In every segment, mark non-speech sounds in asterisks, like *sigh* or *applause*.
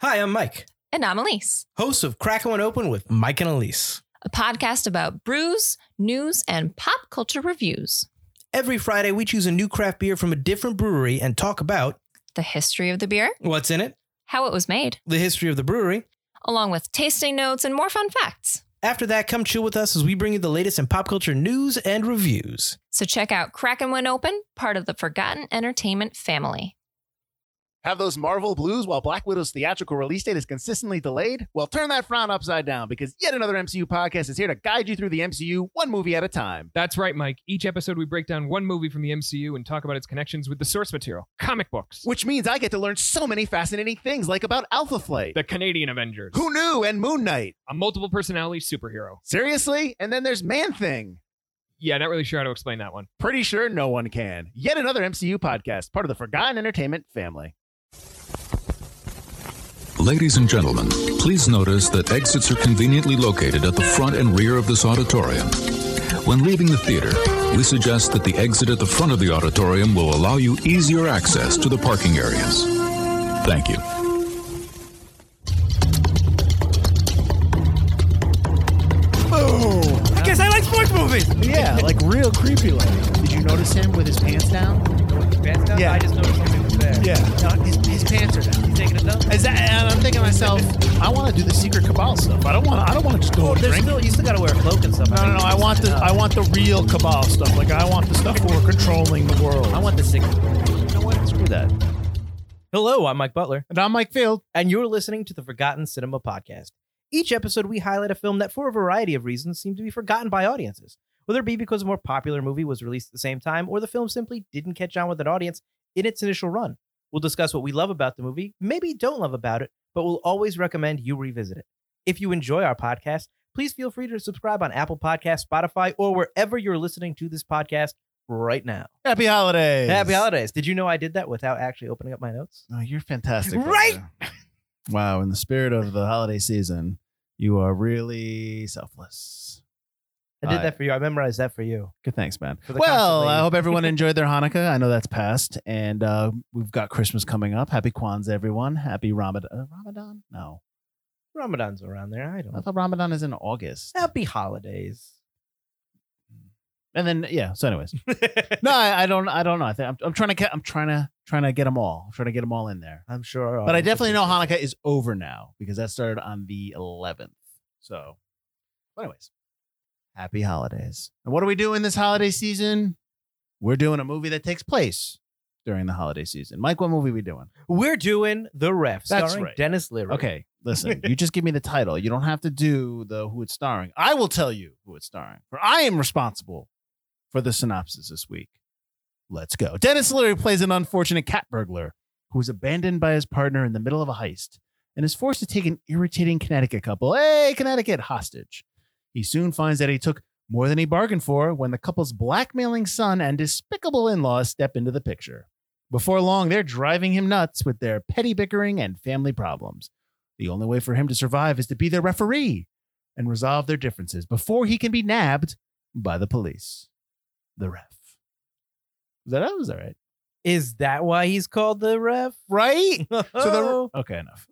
Hi, I'm Mike, And I'm Elise, host of Crackin' One Open with Mike and Elise. a podcast about brews, news, and pop culture reviews, Every Friday, we choose a new craft beer from a different brewery and talk about the history of the beer, what's in it, how it was made, the history of the brewery. along with tasting notes and more fun facts. After that, come chill with us as we bring you the latest in pop culture news and reviews. So check out Crackin' One Open, part of the Forgotten Entertainment family. Have those Marvel blues while Black Widow's theatrical release date is consistently delayed? Well, turn that frown upside down because yet another MCU podcast is here to guide you through the MCU one movie at a time. That's right, Mike. Each episode, we break down one movie from the MCU and talk about its connections with the source material, comic books, Which means I get to learn so many fascinating things, like about Alpha Flight. the Canadian Avengers, Who knew? And Moon Knight. a multiple personality superhero. Seriously? And then there's Man Thing. Yeah, not really sure how to explain that one. Pretty sure no one can. Yet another MCU podcast, part of the Forgotten Entertainment family. Ladies and gentlemen, please notice that exits are conveniently located at the front and rear of this auditorium. When leaving the theater, we suggest that the exit at the front of the auditorium will allow you easier access to the parking areas. Thank you. Boom! I guess I like sports movies. Yeah, like real creepy like. Did you notice him with his pants down? Pants down? Yeah. I just noticed something was there. Yeah. No, his, his pants are down. You taking it down? Is that, and I'm thinking to myself, I want to do the secret cabal stuff. I don't want. I don't want to just go Oh, and drink. still you still gotta wear a cloak and stuff. no, no, no. I want the. I want the real cabal stuff. Like I want the stuff where we're controlling the world. I want the secret. You know what? Screw that. Hello, I'm Mike Butler, And I'm Mike Field. and you're listening to the Forgotten Cinema Podcast. Each episode, we highlight a film that, for a variety of reasons, seemed to be forgotten by audiences, whether it be because a more popular movie was released at the same time or the film simply didn't catch on with an audience in its initial run. We'll discuss what we love about the movie, maybe don't love about it, but we'll always recommend you revisit it. If you enjoy our podcast, please feel free to subscribe on Apple Podcasts, Spotify, or wherever you're listening to this podcast right now. Happy holidays. Happy holidays. Did you know I did that without actually opening up my notes? Oh, you're fantastic. Right? Wow. In the spirit of the holiday season, you are really selfless. I did that for you. I memorized that for you. Good thanks, man. For the Well, constantly- I hope everyone *laughs* enjoyed their Hanukkah. I know that's past, and uh, we've got Christmas coming up. Happy Kwanzaa, everyone. Happy Ramadan. Uh, Ramadan? No, Ramadan's around there. I I don't. Know. I thought Ramadan is in August. Happy holidays. And then yeah. So, anyways, *laughs* no, I, I don't. I don't know. I think I'm, I'm trying to. I'm trying to trying to get them all. I'm trying to get them all in there. I'm sure. But I definitely know Hanukkah is over now because that started on the 11th. So, anyways, happy holidays. And what are we doing this holiday season? We're doing a movie that takes place during the holiday season. Mike, what movie we doing? We're doing the ref, That's starring right. Denis Leary. Okay, listen, *laughs* you just give me the title. You don't have to do the who it's starring. I will tell you who it's starring. For I am responsible for the synopsis this week. Let's go. Denis Leary plays an unfortunate cat burglar who is abandoned by his partner in the middle of a heist and is forced to take an irritating Connecticut couple, hey, Connecticut, hostage. He soon finds that he took more than he bargained for when the couple's blackmailing son and despicable in laws step into the picture. Before long, they're driving him nuts with their petty bickering and family problems. The only way for him to survive is to be their referee and resolve their differences before he can be nabbed by the police. The ref. That, was all right. Is that why he's called the ref? Right? *laughs* So Oh. the okay, enough.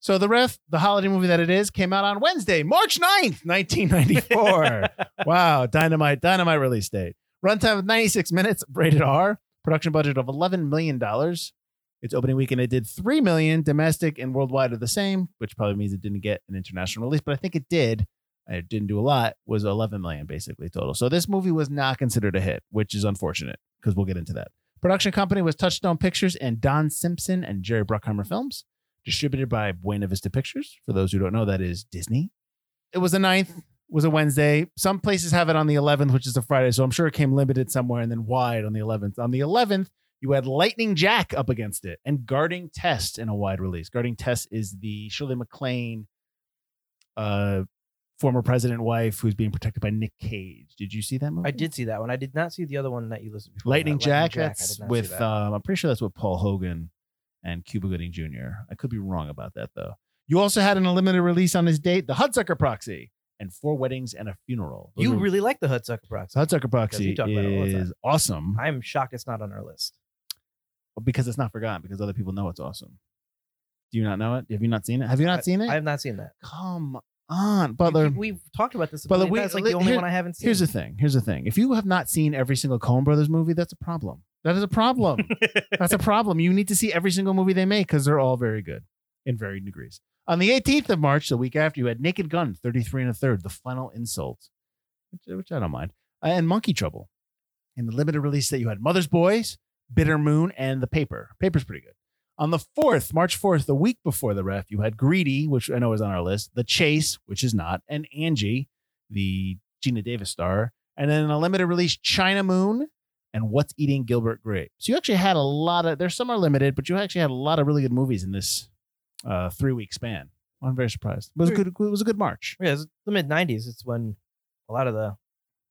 So the ref, the holiday movie that it is, came out on Wednesday, March 9th, 1994. *laughs* wow, dynamite, dynamite release date. Runtime of 96 minutes, rated R. Production budget of 11 million dollars. Its opening weekend it did 3 million. Domestic and worldwide are the same, which probably means it didn't get an international release, but I think it did. It didn't do a lot. Was 11 million basically total. So this movie was not considered a hit, which is unfortunate because we'll get into that. Production company was Touchstone Pictures and Don Simpson and Jerry Bruckheimer Films. Distributed by Buena Vista Pictures. For those who don't know, that is Disney. It was the 9th, was a Wednesday. Some places have it on the 11th, which is a Friday. So I'm sure it came limited somewhere and then wide on the 11th. On the 11th, you had Lightning Jack up against it and Guarding Tess in a wide release. Guarding Tess is the Shirley MacLaine, uh, former president wife who's being protected by Nick Cage. Did you see that movie? I did see that one. I did not see the other one that you listed before. Lightning that. Jack. I That's did not see with that. um, I'm pretty sure that's with Paul Hogan and Cuba Gooding Jr. I could be wrong about that though. You also had an limited release on this date, The Hudsucker Proxy, and Four Weddings and a Funeral. Those you were- really like the Hudsucker Proxy. Hudsucker Proxy you talk about it all the time. is awesome I'm shocked it's not on our list. because it's not forgotten because other people know it's awesome. Do you not know it? Have you not seen it? Have you not seen it? I have not seen that. Come on, Butler. We, have talked about this. Butler, we- that's like li- the only here- one I haven't seen. Here's the thing. Here's the thing. If you have not seen every single Coen Brothers movie, that's a problem. That is a problem. *laughs* that's a problem. You need to see every single movie they make because they're all very good in varying degrees. On the 18th of March, the week after, you had Naked Gun, 33 and a third, The Final Insult, which, which I don't mind, uh, and Monkey Trouble. In the limited release that you had Mother's Boys, Bitter Moon, and The Paper. Paper's pretty good. On the 4th, March 4th, the week before the ref, you had Greedy, which I know is on our list, The Chase, which is not, and Angie, the Geena Davis star, and then a limited release China Moon and What's Eating Gilbert Grape. So you actually had a lot of there's some are limited, but you actually had a lot of really good movies in this uh, three week span. I'm very surprised. It was a good. It was a good March. Yeah, it's the mid '90s. It's when a lot of the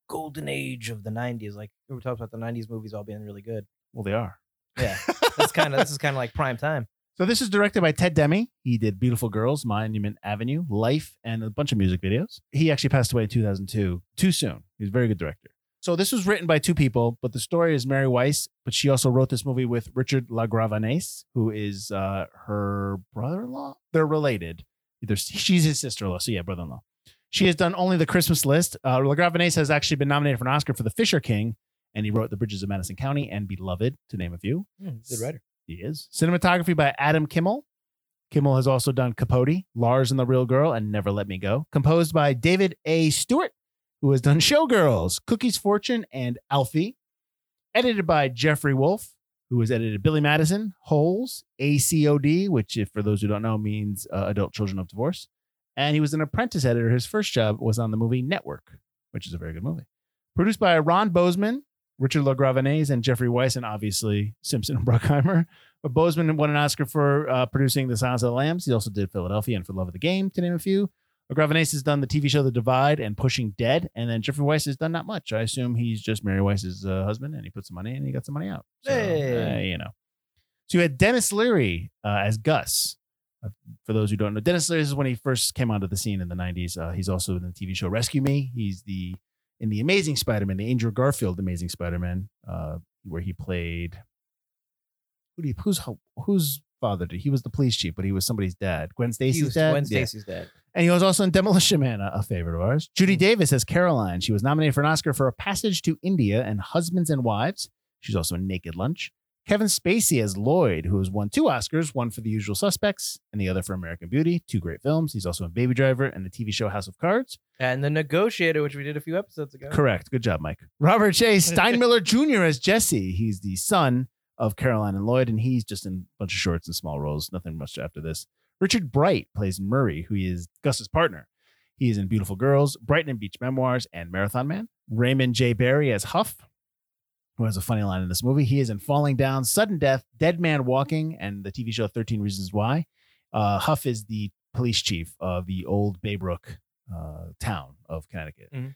golden age of the '90s, like we were talking about the '90s movies all being really good. Well, they are. Yeah, that's kind of this is kind of like prime time. So this is directed by Ted Demme. He did Beautiful Girls, Monument Avenue, Life, and a bunch of music videos. He actually passed away in 2002. Too soon. He's a very good director. So this was written by two people, but the story is Mary Weiss, but she also wrote this movie with Richard LaGravanese, who is uh, her brother-in-law. They're related. Either she's his sister-in-law, so yeah, brother-in-law. She has done only the Christmas list. Uh, LaGravanese has actually been nominated for an Oscar for The Fisher King, and he wrote The Bridges of Madison County and Beloved, to name a few. Hmm, good writer. He is. Cinematography by Adam Kimmel. Kimmel has also done Capote, Lars and the Real Girl, and Never Let Me Go. Composed by David A. Stewart, who has done Showgirls, Cookie's Fortune, and Alfie. Edited by Jeffrey Wolf, who has edited Billy Madison, Holes, ACOD, which, if for those who don't know, means uh, Adult Children of Divorce. And he was an apprentice editor. His first job was on the movie Network, which is a very good movie. Produced by Ron Bozman, Richard LaGravanese, and Jeffrey Weiss, and obviously Simpson and Bruckheimer. But Bozman won an Oscar for uh, producing The Silence of the Lambs. He also did Philadelphia and For Love of the Game, to name a few. LaGravanese has done the TV show The Divide and Pushing Dead, and then Jeffrey Weiss has done not much. I assume he's just Mary Weiss's uh, husband, and he put some money in and he got some money out. So, Hey. uh, you know. So you had Denis Leary uh, as Gus. Uh, for those who don't know, Denis Leary is when he first came onto the scene in the 90s. Uh, he's also in the TV show Rescue Me. He's the in the Amazing Spider-Man, the Andrew Garfield Amazing Spider-Man, uh, where he played who do you, who's whose father did he was the police chief, but he was somebody's dad. Gwen Stacy's dad. Gwen Yeah. Stacy's dad. And he was also in Demolition Man, a, a favorite of ours. Judy hmm. Davis as Caroline. She was nominated for an Oscar for A Passage to India and Husbands and Wives. She's also in Naked Lunch. Kevin Spacey as Lloyd, who has won two Oscars, one for The Usual Suspects and the other for American Beauty. Two great films. He's also in Baby Driver and the TV show House of Cards. And the Negotiator, which we did a few episodes ago. Correct. Good job, Mike. Robert J. *laughs* Steinmiller Jr. as Jesse. He's the son of Caroline and Lloyd, and he's just in a bunch of shorts and small roles. Nothing much after this. Richard Bright plays Murray, who is Gus's partner. He is in Beautiful Girls, Brighton and Beach Memoirs, and Marathon Man. Raymond J. Barry as Huff, who has a funny line in this movie. He is in Falling Down, Sudden Death, Dead Man Walking, and the TV show 13 Reasons Why. Uh, Huff is the police chief of the old Baybrook uh, town of Connecticut. Mhm.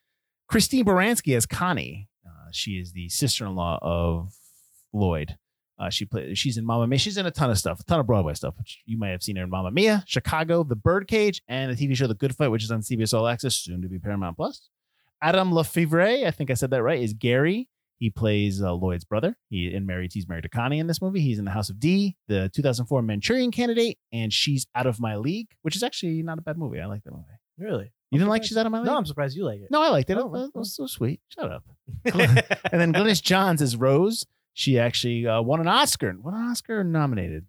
Christine Baranski as Connie. Uh, she is the sister-in-law of Lloyd. Uh, she plays. She's in Mamma Mia. She's in a ton of stuff, a ton of Broadway stuff. Which you might have seen her in Mamma Mia, Chicago, The Birdcage, and the TV show The Good Fight, which is on CBS All Access, soon to be Paramount Plus. Adam Lefevre, I think I said that right, is Gary. He plays uh, Lloyd's brother. He in married. He's married to Connie in this movie. He's in the House of D, the 2004 Manchurian Candidate, and She's Out of My League, which is actually not a bad movie. I like that movie. Really? You didn't like. She's Out of My League? No, I'm surprised you like it. No, I liked it. Oh, It was- so sweet. Shut up. *laughs* And then Glynis Johns is Rose. She actually uh, won an Oscar. Won an Oscar nominated?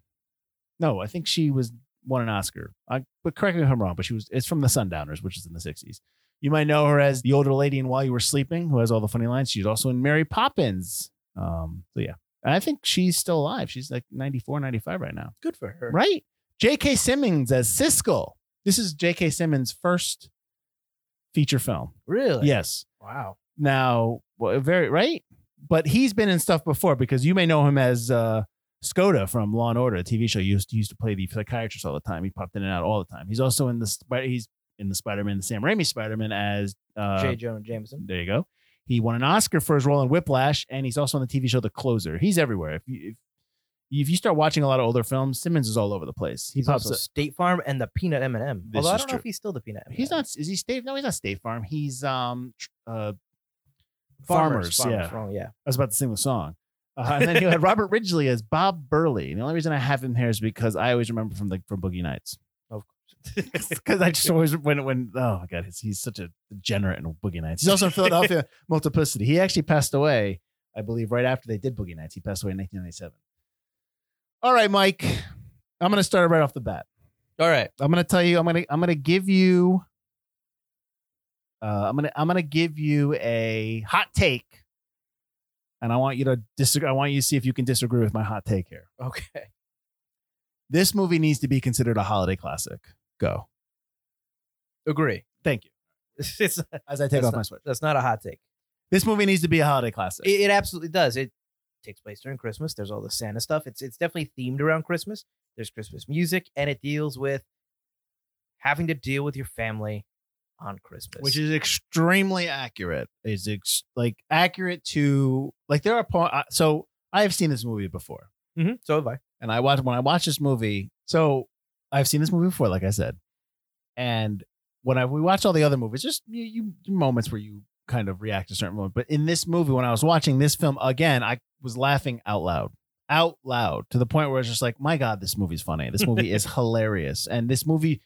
No, I think she was won an Oscar. I, but correct me if I'm wrong. But she was. It's from The Sundowners, which is in the '60s. You might know her as the older lady in While You Were Sleeping, who has all the funny lines. She's also in Mary Poppins. Um, so yeah, and I think she's still alive. She's like 94, 95 right now. Good for her. Right? J.K. Simmons as Siskel. This is J.K. Simmons' first feature film. Really? Yes. Wow. Now, well, very right, but he's been in stuff before because you may know him as uh, Skoda from Law and Order, a TV show. He used, he used to play the psychiatrist all the time. He popped in and out all the time. He's also in the he's in the Spider Man, the Sam Raimi Spider Man as uh, J. Jonah Jameson. there you go. He won an Oscar for his role in Whiplash, and he's also on the TV show The Closer. He's everywhere. If you if, if you start watching a lot of older films, Simmons is all over the place. He He's pops also up. State Farm and the Peanut M&M. This Although I don't know if he's still the Peanut M&M. He's not. Is he State? No, he's not State Farm. He's um uh Farmers. farmers. yeah, Wrong, yeah. I was about to sing the song. Uh, and then you *laughs* had Robert Ridgely as Bob Burley. And the only reason I have him here is because I always remember from the from Boogie Nights. Of *laughs* course. Because I just *laughs* always when when oh my god, he's, he's such a degenerate in Boogie Nights. He's also in Philadelphia Multiplicity. He actually passed away, I believe, right after they did Boogie Nights. He passed away in 1997. All right, Mike. I'm gonna start right off the bat. All right. I'm gonna tell you. I'm gonna I'm gonna give you. Uh, I'm gonna I'm gonna give you a hot take, and I want you to disagree. I want you to see if you can disagree with my hot take here. Okay. This movie needs to be considered a holiday classic. Go. Agree. Thank you. *laughs* It's, As I take off not, my switch, That's not a hot take. this movie needs to be a holiday classic. It, it absolutely does. It takes place during Christmas. There's all the Santa stuff. It's it's definitely themed around Christmas. There's Christmas music, and it deals with having to deal with your family on Christmas. which is extremely accurate. Is ex- like accurate to like there are po- uh, so I have seen this movie before. Mhm, so have I. and I watched when I watched this movie. So I've seen this movie before, like I said, and when I we watched all the other movies, just you, you moments where you kind of react to certain moments. But in this movie, when I was watching this film again, I was laughing out loud, out loud to the point where it's just like, my God, this movie's funny. This movie is *laughs* hilarious, and this movie.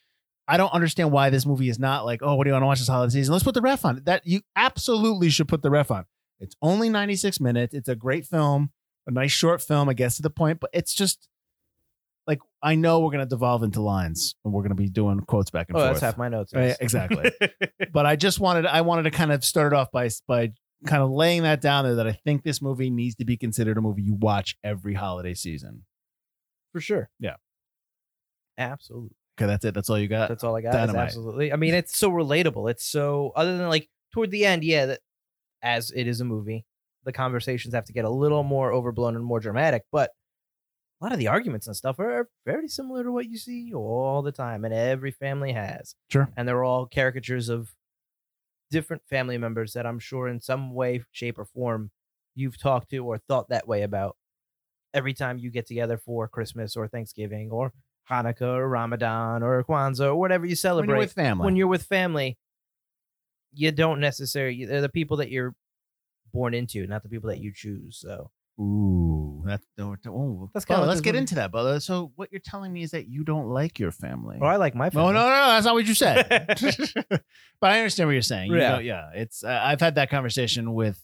I don't understand why this movie is not like, oh, what do you want to watch this holiday season? Let's put the ref on. That you absolutely should put the ref on. It's only 96 minutes. It's a great film, a nice short film, I guess to the point, but it's just like I know we're gonna devolve into lines and we're gonna be doing quotes back and Oh, forth. that's half my notes. Right, exactly. *laughs* but I just wanted I wanted to kind of start it off by by kind of laying that down there that I think this movie needs to be considered a movie you watch every holiday season. For sure. Yeah. Absolutely. Okay, that's it. That's all you got. That's all I got. Dynamite. Absolutely. I mean, it's so relatable. It's so other than like toward the end, yeah, that as it is a movie, the conversations have to get a little more overblown and more dramatic, but a lot of the arguments and stuff are very similar to what you see all the time and every family has. Sure. And they're all caricatures of different family members that I'm sure in some way, shape, or form you've talked to or thought that way about every time you get together for Christmas or Thanksgiving or Hanukkah or Ramadan or Kwanzaa or whatever you when celebrate. you're with family. When you're with family, you don't necessarily, they're the people that you're born into, not the people that you choose. So Ooh, that's oh, That's kinda let's get into that, brother. So what you're telling me is that you don't like your family. Oh, I like my family. No, no, no, that's not what you said. *laughs* *laughs* but I understand what you're saying. You Yeah. know, yeah. It's uh, I've had that conversation with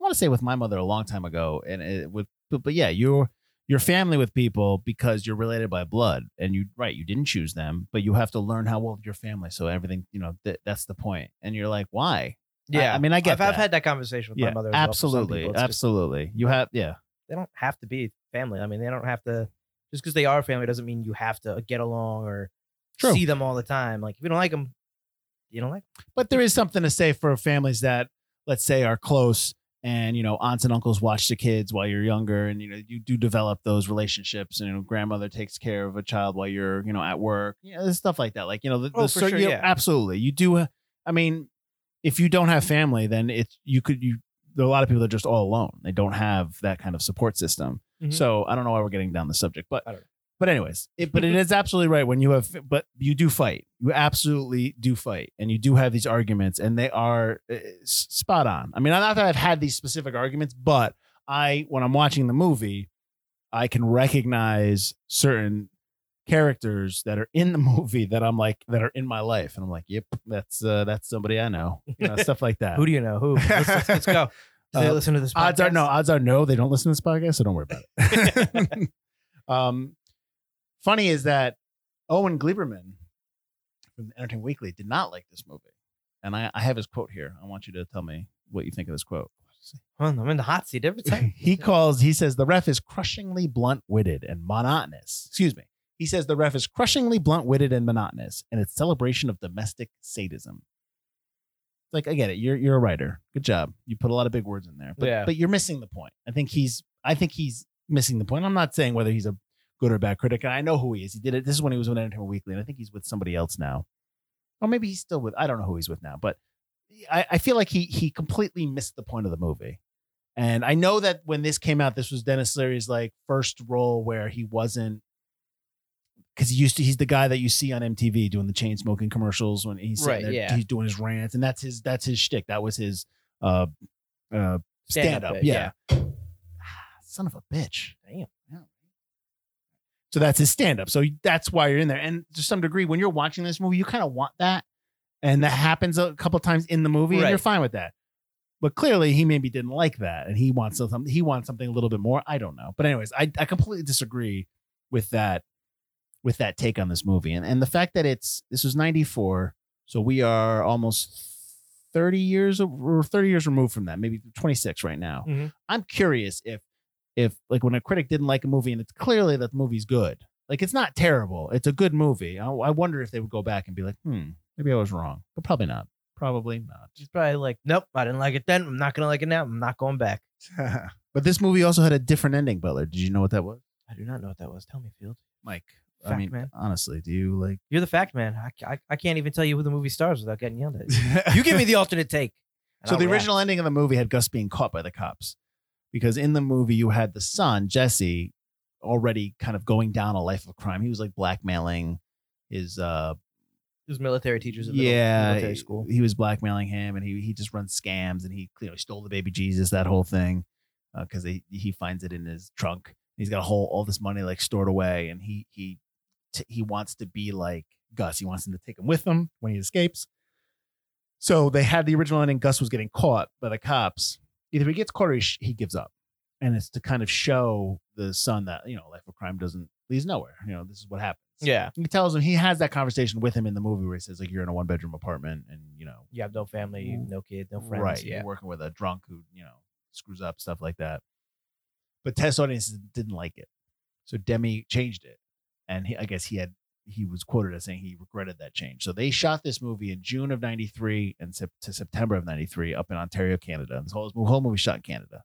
I want to say with my mother a long time ago, and it, with but, but yeah, you're your family with people because you're related by blood, and you right, you didn't choose them, but you have to learn how well your family. So everything, you know, th- that's the point. And you're like, why? Yeah. I, I mean, I get I've, I've had that conversation with yeah, my mother. As well. Some absolutely, just- absolutely. You have, yeah, they don't have to be family. I mean, they don't have to, just because they are family doesn't mean you have to get along or True. see them all the time. Like, if you don't like them, you don't like 'em. but there is something to say for families that let's say are close and you know aunts and uncles watch the kids while you're younger and you know you do develop those relationships and you know grandmother takes care of a child while you're you know at work you know stuff like that like you know the, Oh, the sure, you know, absolutely you do uh, i mean if you don't have family then it's you could you there are a lot of people that are just all alone they don't have that kind of support system Mhm. so i don't know why we're getting down the subject but I don't know. But anyways, it, but it *laughs* is absolutely right when you have, but you do fight. You absolutely do fight, and you do have these arguments, and they are uh, spot on. I mean, not that I've had these specific arguments, but I, when I'm watching the movie, I can recognize certain characters that are in the *laughs* movie that I'm like that are in my life, and I'm like, yep, that's uh, that's somebody I know, you know, stuff like that. *laughs* Who do you know? Who? Let's, let's, let's go. Do they Uh, listen to this podcast? odds are no odds are no they don't listen to this podcast so don't worry about it um funny is that owen gleiberman from entertainment weekly did not like this movie. And I, I have his quote here. I want you to tell me what you think of this quote. Well, I'm in the hot seat every time. *laughs* he calls he says the ref is crushingly blunt-witted and monotonous. Excuse me. He says the ref is crushingly blunt-witted and monotonous in its celebration of domestic sadism. It's like i get it. You're you're a writer. Good job. You put a lot of big words in there. But Yeah. but you're missing the point. I think he's i think he's missing the point. I'm not saying whether he's a good or bad critic and i know who he is he did it this is when he was with entertainment weekly and i think he's with somebody else now or maybe he's still with i don't know who he's with now but i, I feel like he he completely missed the point of the movie and I know that when this came out, this was Denis Leary's like first role where he wasn't because he used to he's the guy that you see on MTV doing the chain smoking commercials when he's Right, there, yeah. he's doing his rants and that's his that's his shtick. That was his uh uh stand up. bit, Yeah. *sighs* son of a bitch. Damn. So that's his stand up. So that's why you're in there. And to some degree, when you're watching this movie, you kind of want that. And that happens a couple times in the movie, and Right. you're fine with that. But clearly, he maybe didn't like that, and he wants something. He wants something a little bit more. I don't know. But anyways, I, I completely disagree with that with that take on this movie, and and the fact that it's this was '94, so we are almost 30 years or 30 years removed from that, maybe 26 right now. Mhm. I'm curious if if like when a critic didn't like a movie and it's clearly that the movie's good, like it's not terrible, it's a good movie. I, I wonder if they would go back and be like, hmm, maybe I was wrong, but probably not. Probably not. She's probably like, nope, I didn't like it then. I'm not gonna like it now. I'm not going back. *laughs* but this movie also had a different ending, Butler. Did you know what that was? I do not know what that was. Tell me, Field. Mike. I Fact, mean, man. honestly, do you like You're the fact man. I, I, I can't even tell you who the movie stars without getting yelled at. *laughs* You give me the alternate take. So I'll the react. original ending of the movie had Gus being caught by the cops because in the movie you had the son Jesse already kind of going down a life of crime. He was like blackmailing his uh was military teachers at yeah military school. He was blackmailing him and he he just runs scams and he you know stole the baby Jesus that whole thing because he he finds it in his trunk. He's got a whole all this money like stored away and he he t- he wants to be like Gus. He wants him to take him with him when he escapes. So they had the original ending. Gus was getting caught by the cops. Either he gets caught or he, sh- he gives up, and it's to kind of show the son that you know life of crime doesn't leads nowhere. You know this is what happens. Yeah. He tells him he has that conversation with him in the movie where he says like you're in a one bedroom apartment and you know You have no family, no kid, no friends. right Yeah. you're working with a drunk who you know screws up stuff like that. But test audiences didn't like it, so Demme changed it, and he, I guess he had he was quoted as saying he regretted that change. So they shot this movie in June of '93 and sep- to September of '93 up in Ontario, Canada. And This whole, whole movie shot in Canada.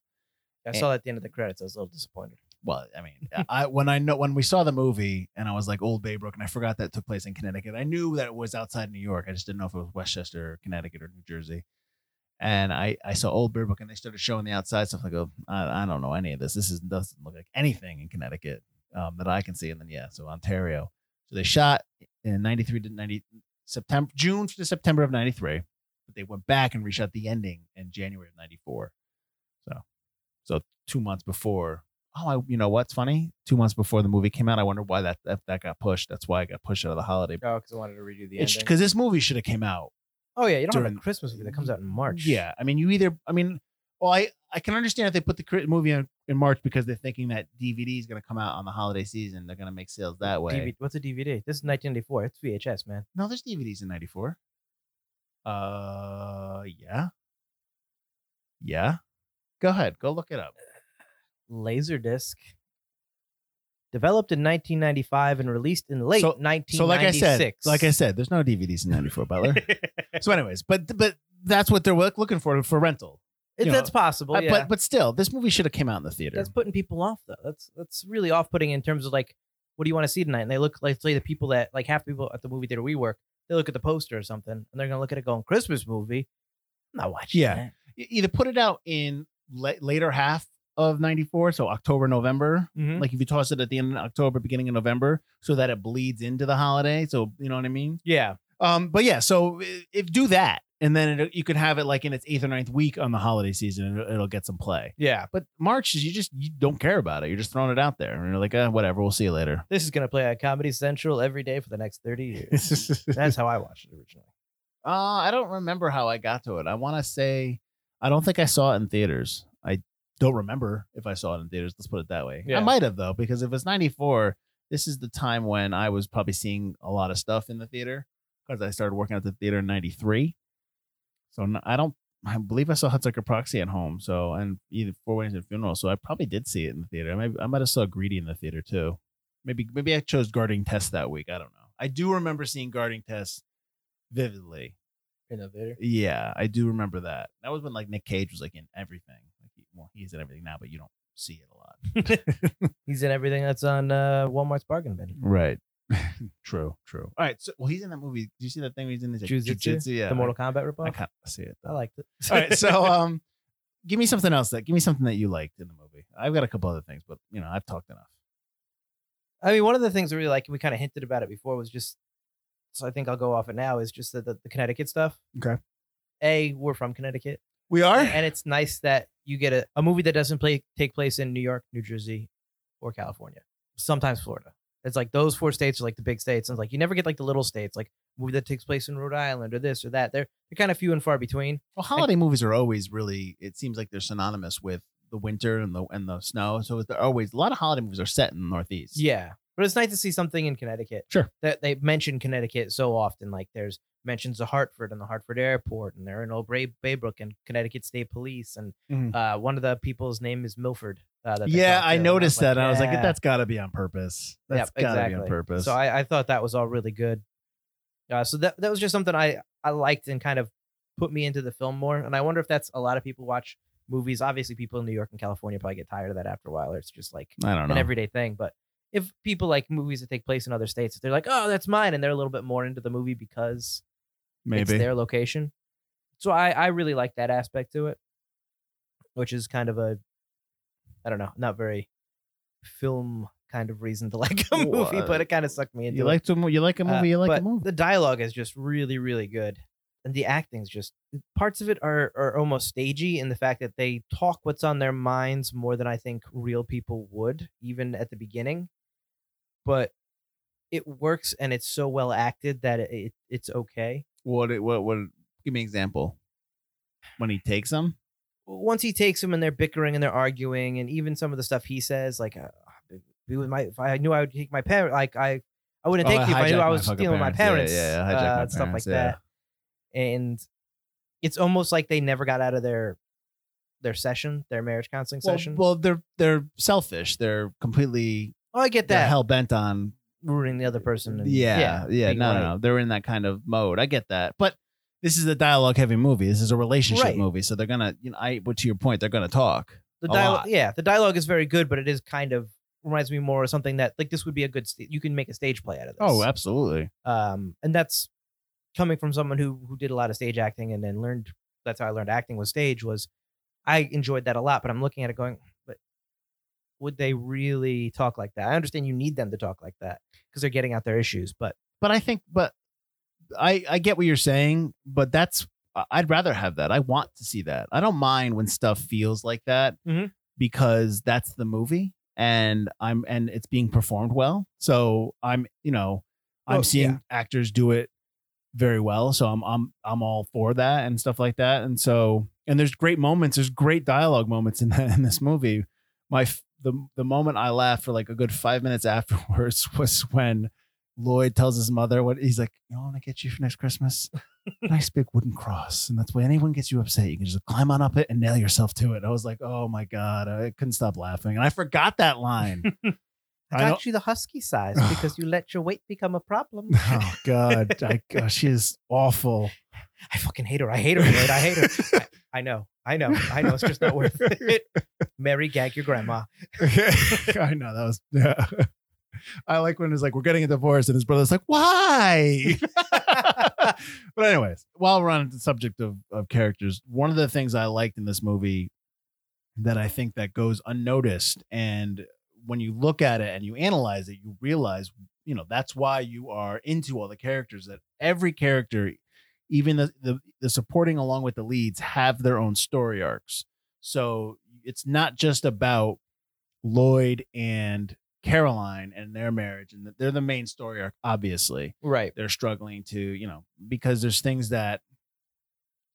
I saw that at the end of the credits. I was a little disappointed. Well, I mean, I when I know when we saw the movie and I was like Old Baybrook and I forgot that took place in Connecticut. I knew that it was outside New York. I just didn't know if it was Westchester, or Connecticut, or New Jersey. And I I saw Old Baybrook and they started showing the outside stuff. I go, I, I don't know any of this. This is doesn't look like anything in Connecticut um, that I can see. And then yeah, so Ontario. So they shot in '93 to '90 September, June to September of '93, but they went back and reshot the ending in January of '94. So, so two months before oh, I, you know what's funny? Two months before the movie came out, I wonder why that that, that got pushed. That's why I got pushed out of the holiday. Oh, because I wanted to redo the It's ending. because this movie should have came out. Oh yeah, you don't have a Christmas movie that comes out in March. Yeah, I mean, you either. I mean, well, I I can understand if they put the movie in, in March because they're thinking that DVD is going to come out on the holiday season. They're going to make sales that way. DVD, what's a DVD? This is 1994. It's VHS, man. No, there's DVDs in '94. Uh, yeah, yeah. Go ahead, go look it up. *sighs* Laserdisc. Developed in 1995 and released in late So- 1996. So, like I said, like I said, there's no DVDs in '94, Butler. *laughs* so, anyways, but but that's what they're look- looking for for rental. It- you know, that's possible. Yeah. But but still, this movie should have came out in the theater. that's putting people off though. That's that's really off putting in terms of like, what do you want to see tonight? And they look like say the people that like half the people at the movie theater we work, they look at the poster or something and they're gonna look at it going Christmas movie. I'm not watching. Yeah. that. Either put it out in la- later half of 94 so october november Mhm. like if you toss it at the end of october beginning of november so that it bleeds into the holiday so you know what i mean Yeah. um but yeah so i- if do that and then it, you could have it like in its eighth or ninth week on the holiday season and it'll, it'll get some play Yeah. but march is you just you don't care about it you're just throwing it out there and you're like uh, whatever we'll see you later This is gonna play at Comedy Central every day for the next 30 years. *laughs* That's how I watched it originally. Uh, I don't remember how I got to it. I want to say I don't think I saw it in theaters. I don't remember if I saw it in theaters. Let's put it that way. Yeah. I might have though, because if it's '94, this is the time when I was probably seeing a lot of stuff in the theater because I started working at the theater in '93. So I don't. I believe I saw Hudsucker Proxy at home. So and either Four Weddings and Funeral. So I probably did see it in the theater. Maybe I might have saw Greedy in the theater too. Maybe maybe I chose Guarding Tess that week. I don't know. I do remember seeing Guarding Tess vividly. In the theater. Yeah, I do remember that. That was when like Nick Cage was like in everything. Like, he, well, he's in everything now, but you don't see it a lot. *laughs* He's in everything that's on uh, Walmart's bargain bin. right. *laughs* true. True. All right. So, well, he's in that movie. Do you see that thing? Where he's in this like, Jujitsu? jujitsu? Yeah. the Mortal Kombat I, ripoff. I kind of see it. I liked it. All right. So, *laughs* um, give me something else. That give me something that you liked in the movie. I've got a couple other things, but you know, I've talked enough. I mean, one of the things I really like, and we kind of hinted about it before, was just. So I think I'll go off it now. Is just the, the, the Connecticut stuff. Okay. A, we're from Connecticut, We are. and it's nice that you get a, a movie that doesn't play take place in New York, New Jersey, or California. Sometimes Florida. It's like those four states are like the big states, and it's like you never get like the little states, like movie that takes place in Rhode Island or this or that. They're they're kind of few and far between. Well, holiday movies are always really. It seems like they're synonymous with the winter and the and the snow. So they're always a lot of holiday movies are set in the Northeast. Yeah, but it's nice to see something in Connecticut. Sure. that they mention Connecticut so often. Like there's mentions of Hartford and the Hartford Airport, and they're in Old Bay, Baybrook and Connecticut State Police, and Mhm. uh, one of the people's name is Milford. Uh, Yeah, I noticed that. and I was like, that's got to be on purpose. That's Yep, got to be on exactly. purpose. So I, I thought that was all really good. Uh, so that that was just something I I liked and kind of put me into the film more. And I wonder if that's a lot of people watch movies. Obviously, people in New York and California probably get tired of that after a while. Or it's just like I don't know. an everyday thing. But if people like movies that take place in other states, they're like, oh, that's mine, and they're a little bit more into the movie because Maybe. it's their location. So I I really like that aspect to it, which is kind of a I don't know, not very film kind of reason to *laughs* like a movie, What? but it kind of sucked me into you it. like to you like a Uh, movie. you like but a movie. The dialogue is just really, really good, and the acting's just parts of it are are almost stagey in the fact that they talk what's on their minds more than I think real people would, even at the beginning. But it works, and it's so well acted that it, it it's okay. What? it- What? What? Give me an example. When he takes them. Once he takes them and they're bickering and they're arguing, and even some of the stuff he says, like, uh, "Be with my," if I knew I would take my parent, like I, I wouldn't Oh, take I you if I knew I was stealing my parents. parents, Yeah, yeah, uh, my stuff parents, like yeah. that. and it's almost like they never got out of their their session, their marriage counseling Well, session. well, they're they're selfish. They're completely oh, I get that hell bent on. ruining the other person. And, Yeah, yeah. being no, no, no. They're in that kind of mode. I get that, but this is a dialogue heavy movie. This is a relationship Right. movie, so they're gonna. You know, I. But to your point, they're gonna talk. The a dialogue, lot. yeah, the dialogue is very good, but it is kind of reminds me more of something that like this would be a good. St- you can make a stage play out of this. Oh, absolutely. um, and that's coming from someone who who did a lot of stage acting and then learned. That's how I learned acting was stage. Was I enjoyed that a lot, but I'm looking at it going, but would they really talk like that? I understand you need them to talk like that because they're getting out their issues, but But I think, but I I get what you're saying, but that's I'd rather have that. I want to see that. I don't mind when stuff feels like that Mhm. because that's the movie and I'm and it's being performed well. So I'm you know I'm Oh, seeing yeah. actors do it very well. So I'm I'm I'm all for that and stuff like that. And so and there's great moments. There's great dialogue moments in that *laughs* in this movie. My the the moment I laughed for like a good five minutes *laughs* afterwards was when Lloyd tells his mother what he's like. You know, I want to get you for next Christmas A *laughs* nice big wooden cross, and that's why anyone gets you upset, you can just climb on up it and nail yourself to it. I was like, oh my god, I couldn't stop laughing, and I forgot that line. I *laughs* I got know- you the husky size because you let your weight become a problem. *laughs* oh god, I, gosh, she is awful. I fucking hate her. I hate her. Lloyd. I hate her. I, I know. I know. I know. It's just not worth it. Mary, gag your grandma. I know that was yeah. I like when it's like we're getting a divorce and his brother's like, why? *laughs* but anyways, while we're on the subject of, of characters, one of the things I liked in this movie that I think that goes unnoticed and when you look at it and you analyze it, you realize, you know, that's why you are into all the characters that every character, even the, the, the supporting along with the leads have their own story arcs. So it's not just about Lloyd and Caroline and their marriage, and they're the main story arc. Obviously, Right. they're struggling to, you know, because there's things that.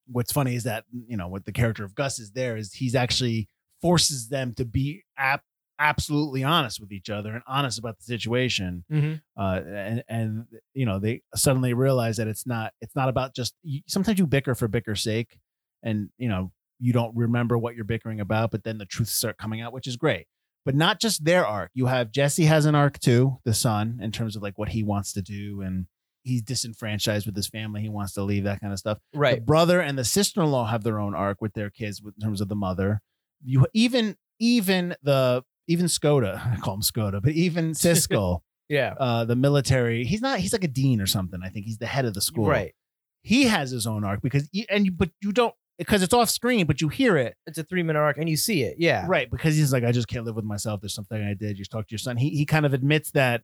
What's funny is that you know what the character of Gus is there is he's actually forces them to be ap- absolutely honest with each other and honest about the situation Mm-hmm. uh, and and you know they suddenly realize that it's not it's not about just you, sometimes you bicker for bicker's sake and you know you don't remember what you're bickering about but then the truths start coming out which is great but not just their arc you have jesse has an arc too the son in terms of like what he wants to do and he's disenfranchised with his family he wants to leave that kind of stuff Right. the brother and the sister-in-law have their own arc with their kids with- in terms of the mother you even even the even Skoda, *laughs* I call him Skoda, but even *laughs* Siskel, Yeah. uh, the military, he's not, he's like a dean or something. I think he's the head of the school. Right. He has his own arc because, and you, but you don't, because it's off screen, but you hear it. It's a three minute arc and you see it. Yeah. Right. Because he's like, I just can't live with myself. There's something I did. You just talk to your son. He, he kind of admits that,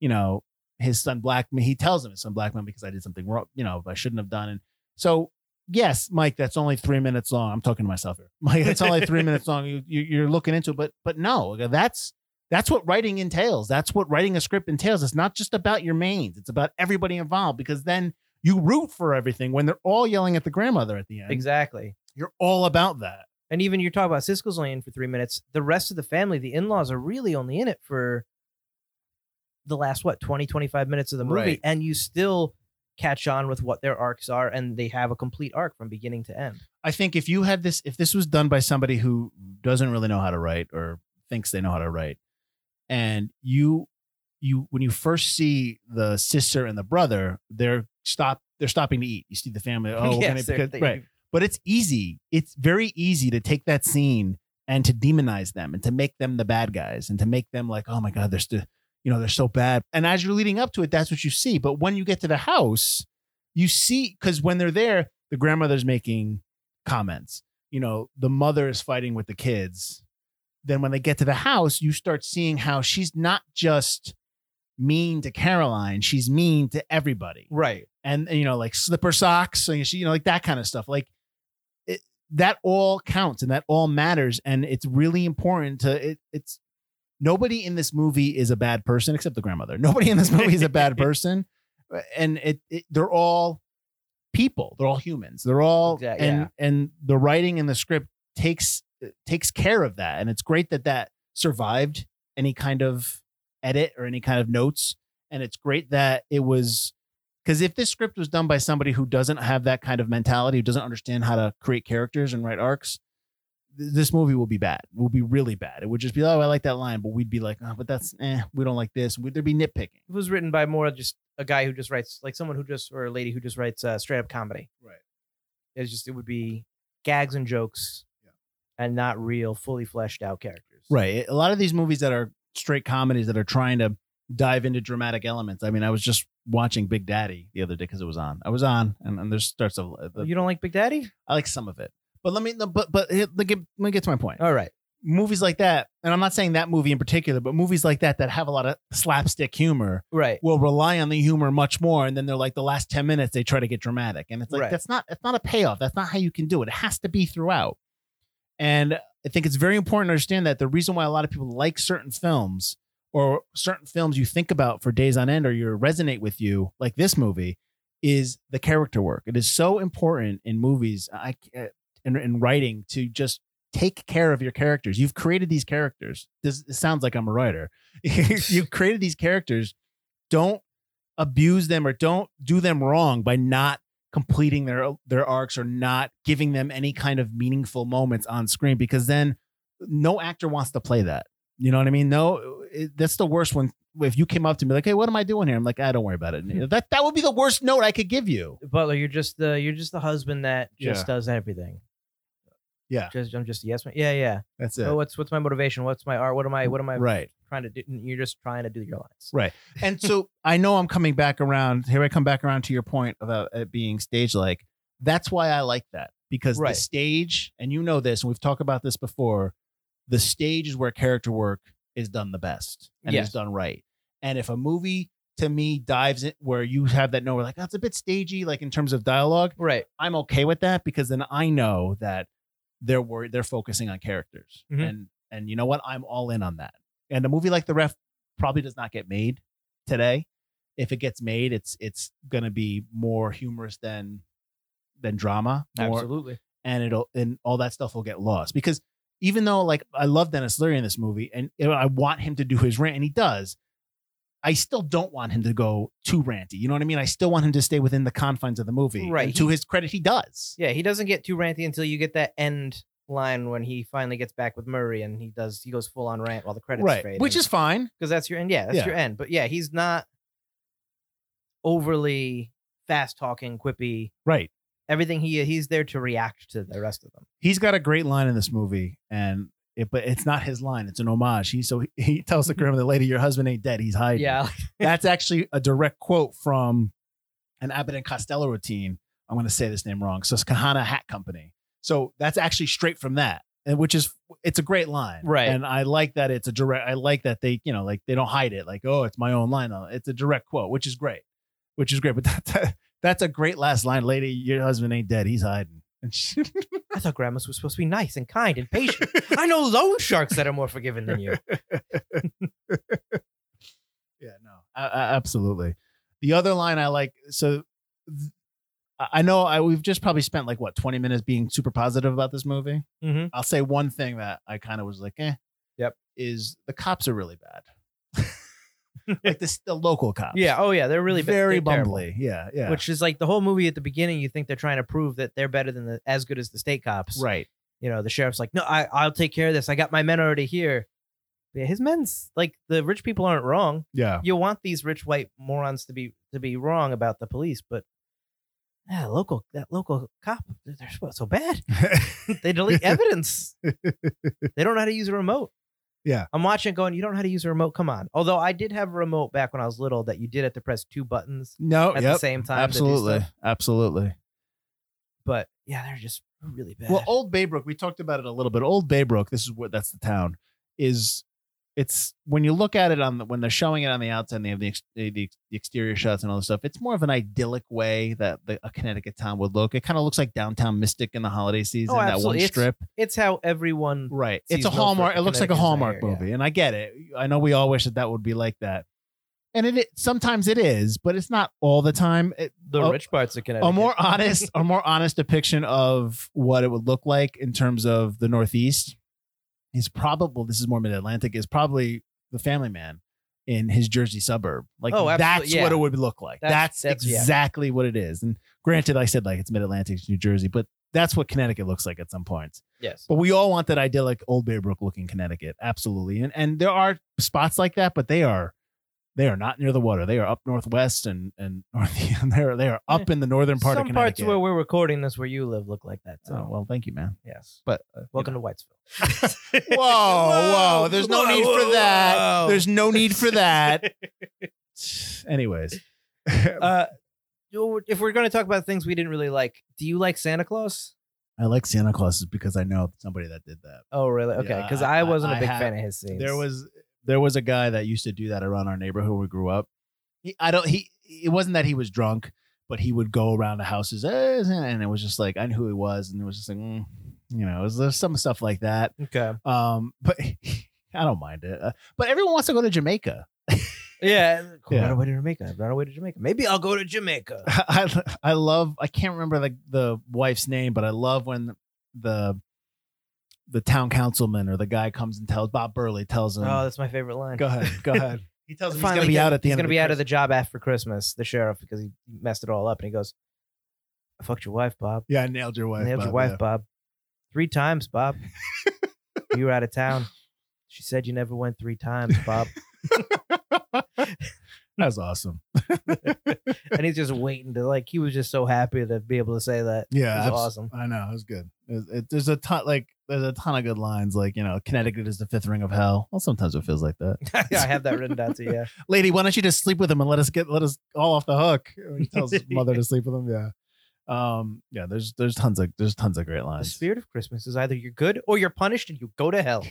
you know, his son black me. He tells him his son black man because I did something wrong, you know, I shouldn't have done. And so yes, Mike, that's only three minutes long. I'm talking to myself here. *laughs* Mike, it's only three *laughs* minutes long. You, you, you're looking into it, but but no, that's that's what writing entails. That's what writing a script entails. It's not just about your mains. It's about everybody involved because then you root for everything when they're all yelling at the grandmother at the end. Exactly. You're all about that. And even you're talking about Siskel's only in for three minutes. The rest of the family, the in laws, are really only in it for the last, what, 20, 25 minutes of the movie. Right. And you still catch on with what their arcs are. And they have a complete arc from beginning to end. I think if you had this, if this was done by somebody who doesn't really know how to write or thinks they know how to write, and you, you, when you first see the sister and the brother, they're stop, they're stopping to eat. You see the family. *laughs* Oh, Yes, because- they- right. But it's easy. It's very easy to take that scene and to demonize them and to make them the bad guys and to make them like, oh my god, they're still, you know, they're so bad. And as you're leading up to it, that's what you see. But when you get to the house, you see because when they're there, the grandmother's making comments. You know, the mother is fighting with the kids. Then when they get to the house, you start seeing how she's not just mean to Caroline, she's mean to everybody Right. And you know like slipper socks so you you know like that kind of stuff like it, that all counts and that all matters and it's really important to it, it's nobody in this movie is a bad person except the grandmother nobody in this movie is a bad *laughs* person uh, and it, it they're all people they're all humans they're all and yeah. and the writing in the script takes uh, takes care of that and it's great that that survived any kind of edit or any kind of notes and it's great that it was because if this script was done by somebody who doesn't have that kind of mentality, who doesn't understand how to create characters and write arcs, th- this movie will be bad. It Will be really bad. It would just be, oh, I like that line, but we'd be like, oh, but that's, eh, we don't like this. We'd, there'd be nitpicking. It was written by more just a guy who just writes, like someone who just, or a lady who just writes uh, straight up comedy. Right. It's just, it would be gags and jokes yeah. and not real, fully fleshed out characters. Right. A lot of these movies that are straight comedies that are trying to dive into dramatic elements. I mean, I was just watching Big Daddy the other day because it was on. I was on, and, and there's starts of. Oh, You don't like Big Daddy? I like some of it, but let me. But but let, get, let me get to my point. All right. movies like that, and I'm not saying that movie in particular, but movies like that that have a lot of slapstick humor Right. will rely on the humor much more. And then they're like the last 10 minutes they try to get dramatic. And it's like Right. that's not it's not a payoff. That's not how you can do it. It has to be throughout. And I think it's very important to understand that the reason why a lot of people like certain films or certain films you think about for days on end or you resonate with you, like this movie, is the character work. It is so important in movies, I uh, in, in writing to just take care of your characters. You've created these characters. This, this sounds like I'm a writer. *laughs* You've created these characters. Don't abuse them or don't do them wrong by not completing their their arcs or not giving them any kind of meaningful moments on screen because then no actor wants to play that. You know what I mean? No, it, that's the worst one. if you came up to me like, "Hey, what am I doing here?" I'm like, "I don't worry about it." *laughs* That that would be the worst note I could give you. Butler, you're just the you're just the husband that just Yeah. does everything. Yeah. Just I'm just a yes man. Yeah, yeah. That's it. Oh, what's what's my motivation? What's my art? What am I what am I right. trying to do? You're just trying to do your lines. Right. And so *laughs* I know I'm coming back around. Here I come back around to your point about it being stage like. That's why I like that because Right. the stage, and you know this, and we've talked about this before. The stage is where character work is done the best and is done right. And if a movie to me dives in where you have that no, we're like that's a bit stagey, like in terms of dialogue, Right. I'm okay with that because then I know that they're worried they're focusing on characters. Mhm. And and you know what? I'm all in on that. And a movie like The Ref probably does not get made today. If it gets made, it's it's gonna be more humorous than than drama. More, Absolutely. and it'll and all that stuff will get lost. Because even though like I love Denis Leary in this movie and I want him to do his rant and he does, I still don't want him to go too ranty. You know what I mean? I still want him to stay within the confines of the movie. Right. And to his credit, he does. Yeah, he doesn't get too ranty until you get that end line when he finally gets back with Murray and he does he goes full on rant while the credits right. fade. Which is fine. because that's your end. Yeah, that's Yeah. your end. But yeah, he's not overly fast talking, quippy. Right. Everything he he's there to react to the rest of them. He's got a great line in this movie, and it, but it's not his line. It's an homage. He so he, he tells the grandmother lady, "Your husband ain't dead. He's hiding." Yeah, That's *laughs* actually a direct quote from an Abbott and Costello routine. I'm going to say this name wrong. So it's Kahana Hat Company. So that's actually straight from that, and which is it's a great line, Right. And I like that it's a direct. I like that they you know like they don't hide it. Like oh, it's my own line. It's a direct quote, which is great, which is great. But *laughs* that, that That's a great last line, lady. Your husband ain't dead. He's hiding. I thought grandmas was supposed to be nice and kind and patient. *laughs* I know loan sharks that are more forgiving than you. *laughs* yeah, no, a- a- absolutely. The other line I like, so th- I I know I we've just probably spent like what twenty minutes being super positive about this movie. Mhm. I'll say one thing that I kind of was like, eh. Yep. Is the cops are really bad. *laughs* like this, the local cops. Yeah. Oh, yeah. They're really ba- very they're bumbly. Yeah, yeah. Which is like the whole movie at the beginning. You think they're trying to prove that they're better than the as good as the state cops. right. You know, the sheriff's like, no, I, I'll take care of this. I got my men already here. Yeah, his men's like the rich people aren't wrong. Yeah. You want these rich white morons to be to be wrong about the police, but yeah, local that local cop, they're so bad. *laughs* they delete *laughs* evidence. they don't know how to use a remote. Yeah. I'm watching going, you don't know how to use a remote. Come on. Although I did have a remote back when I was little that you did have to press two buttons no. at yep. the same time. Absolutely. Absolutely. But yeah, they're just really bad. Well, Old Baybrook, we talked about it a little bit. Old Baybrook, this is what that's the town. Is it's when you look at it on the, when they're showing it on the outside, and they have the, ex, the the exterior shots and all this stuff. It's more of an idyllic way that the, a Connecticut town would look. It kind of looks like downtown Mystic in the holiday season. Oh, that one. It's strip, it's how everyone right? It's a Hallmark. It looks like a Hallmark yeah. movie, and I get it. I know we all wish that that would be like that, and it, it sometimes it is, but it's not all the time. It, the a- rich parts of Connecticut. a more honest a more honest depiction of what it would look like in terms of the northeast is probable this is more mid-atlantic is probably the family man in his jersey suburb like Oh, that's yeah. what it would look like That's- that's, that's- yeah. exactly what it is and granted i said like it's mid-atlantic new jersey but that's what connecticut looks like at some points yes. but we all want that idyllic old Baybrook looking connecticut absolutely and and there are spots like that but they are they are not near the water. They are up northwest and and *laughs* north. And they're they are up in the northern part Some of parts Connecticut. where we're recording this, where you live, look like that. So, Oh, well, thank you, man. yes. But uh, you Welcome to Whitesville. *laughs* *laughs* Whoa, whoa! There's no Whoa, need for whoa, that. whoa. There's no need for that. Anyways, uh, you- if we're going to talk about things we didn't really like, do you like Santa Claus? I like Santa Claus because I know somebody that did that. Oh, really? Okay, Yeah, because I- I, wasn't a I big have- fan of his scenes. There was there was a guy that used to do that around our neighborhood where we grew up. He, I don't. He. It wasn't that he was drunk, but he would go around the houses, "Eh," and it was just like I knew who he was, and it was just like, mm, you know, it was there's some stuff like that. okay. Um, but *laughs* I don't mind it. Uh, but everyone wants to go to Jamaica. *laughs* Yeah, cool. Yeah. Run away to Jamaica. Run away to Jamaica. Maybe I'll go to Jamaica. *laughs* I I love. I can't remember the the wife's name, but I love when the the town councilman or the guy comes and tells Bob Burley tells him. Oh, that's my favorite line. go ahead, go ahead. *laughs* He tells him he's gonna be get- out at the he's end. gonna be the out of the job after Christmas. The sheriff because he messed it all up, and he goes, "I fucked your wife, Bob. Yeah, I nailed your wife. Nailed your wife, yeah. Bob. Three times, Bob. *laughs* you were out of town. She said you never went three times, Bob. *laughs* That's awesome. *laughs* *laughs* and he's just waiting to like. He was just so happy to be able to say that. Yeah, It was abs- awesome. I know it was good. It, it, there's a ton like there's a ton of good lines. Like you know, Connecticut is the fifth ring of hell. Well, sometimes it feels like that. *laughs* Yeah, I have that written down too. Yeah. Lady, why don't you just sleep with him and let us get let us all off the hook? He tells his mother to sleep with him. Yeah. Um. Yeah. There's there's tons of there's tons of great lines. The spirit of Christmas is either you're good or you're punished and you go to hell.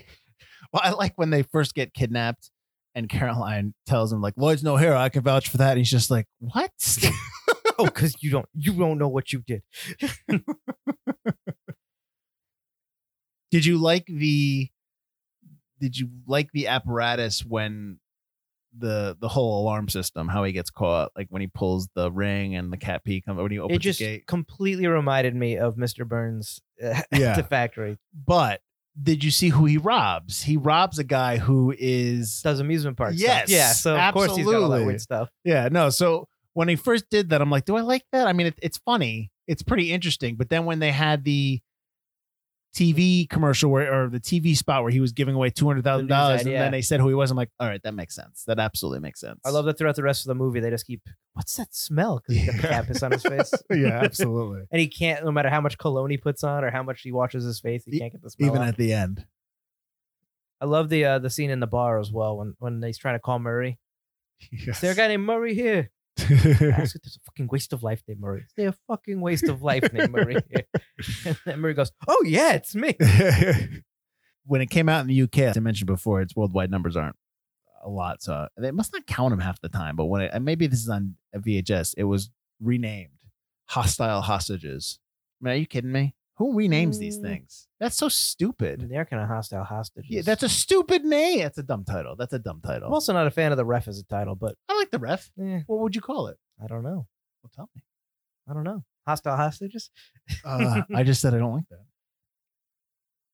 Well, I like when they first get kidnapped and Caroline tells him like Lloyd's no hero. I can vouch for that. And he's just like, what? *laughs* oh, because you don't you don't know what you did. *laughs* did you like the did you like the apparatus when the the whole alarm system how he gets caught like when he pulls the ring and the cat pee comes when he opens It just the gate completely reminded me of Mr. Burns uh, *laughs* Yeah. at the factory. but did you see who he robs he robs a guy who is Does amusement park Yes. Yeah. So of course he's got all that weird stuff. yeah no so when he first did that i'm like do i like that i mean it, it's funny it's pretty interesting but then when they had the TV commercial where or the TV spot where he was giving away two hundred thousand dollars, and yeah. then they said who he was. I'm like, all right, that makes sense. That absolutely makes sense. I love that throughout the rest of the movie they just keep what's that smell? Because he's got the piss on his face. *laughs* yeah, absolutely. And he can't, no matter how much cologne he puts on or how much he washes his face, he can't get the smell. Even out. at the end. I love the uh, the scene in the bar as well when when he's trying to call Murray. *laughs* Is there a guy named Murray here? *laughs* Ask if there's a fucking waste of life named Murray. Is there a fucking waste of life named *laughs* Murray? *laughs* And then Murray goes, Oh yeah, it's me. when it came out in the UK, as I mentioned before, its worldwide numbers aren't a lot, so they must not count them half the time. But when it, and maybe this is on VHS, it was renamed hostile hostages. Man, are you kidding me? Who renames these Mm. things? That's so stupid. They're kind of hostile hostages. Yeah, that's a stupid name. That's a dumb title. That's a dumb title. I'm also not a fan of the ref as a title, but I like the ref. eh, What would you call it? I don't know. Well, tell me. I don't know. Hostile hostages, Uh, *laughs* I just said I don't like that.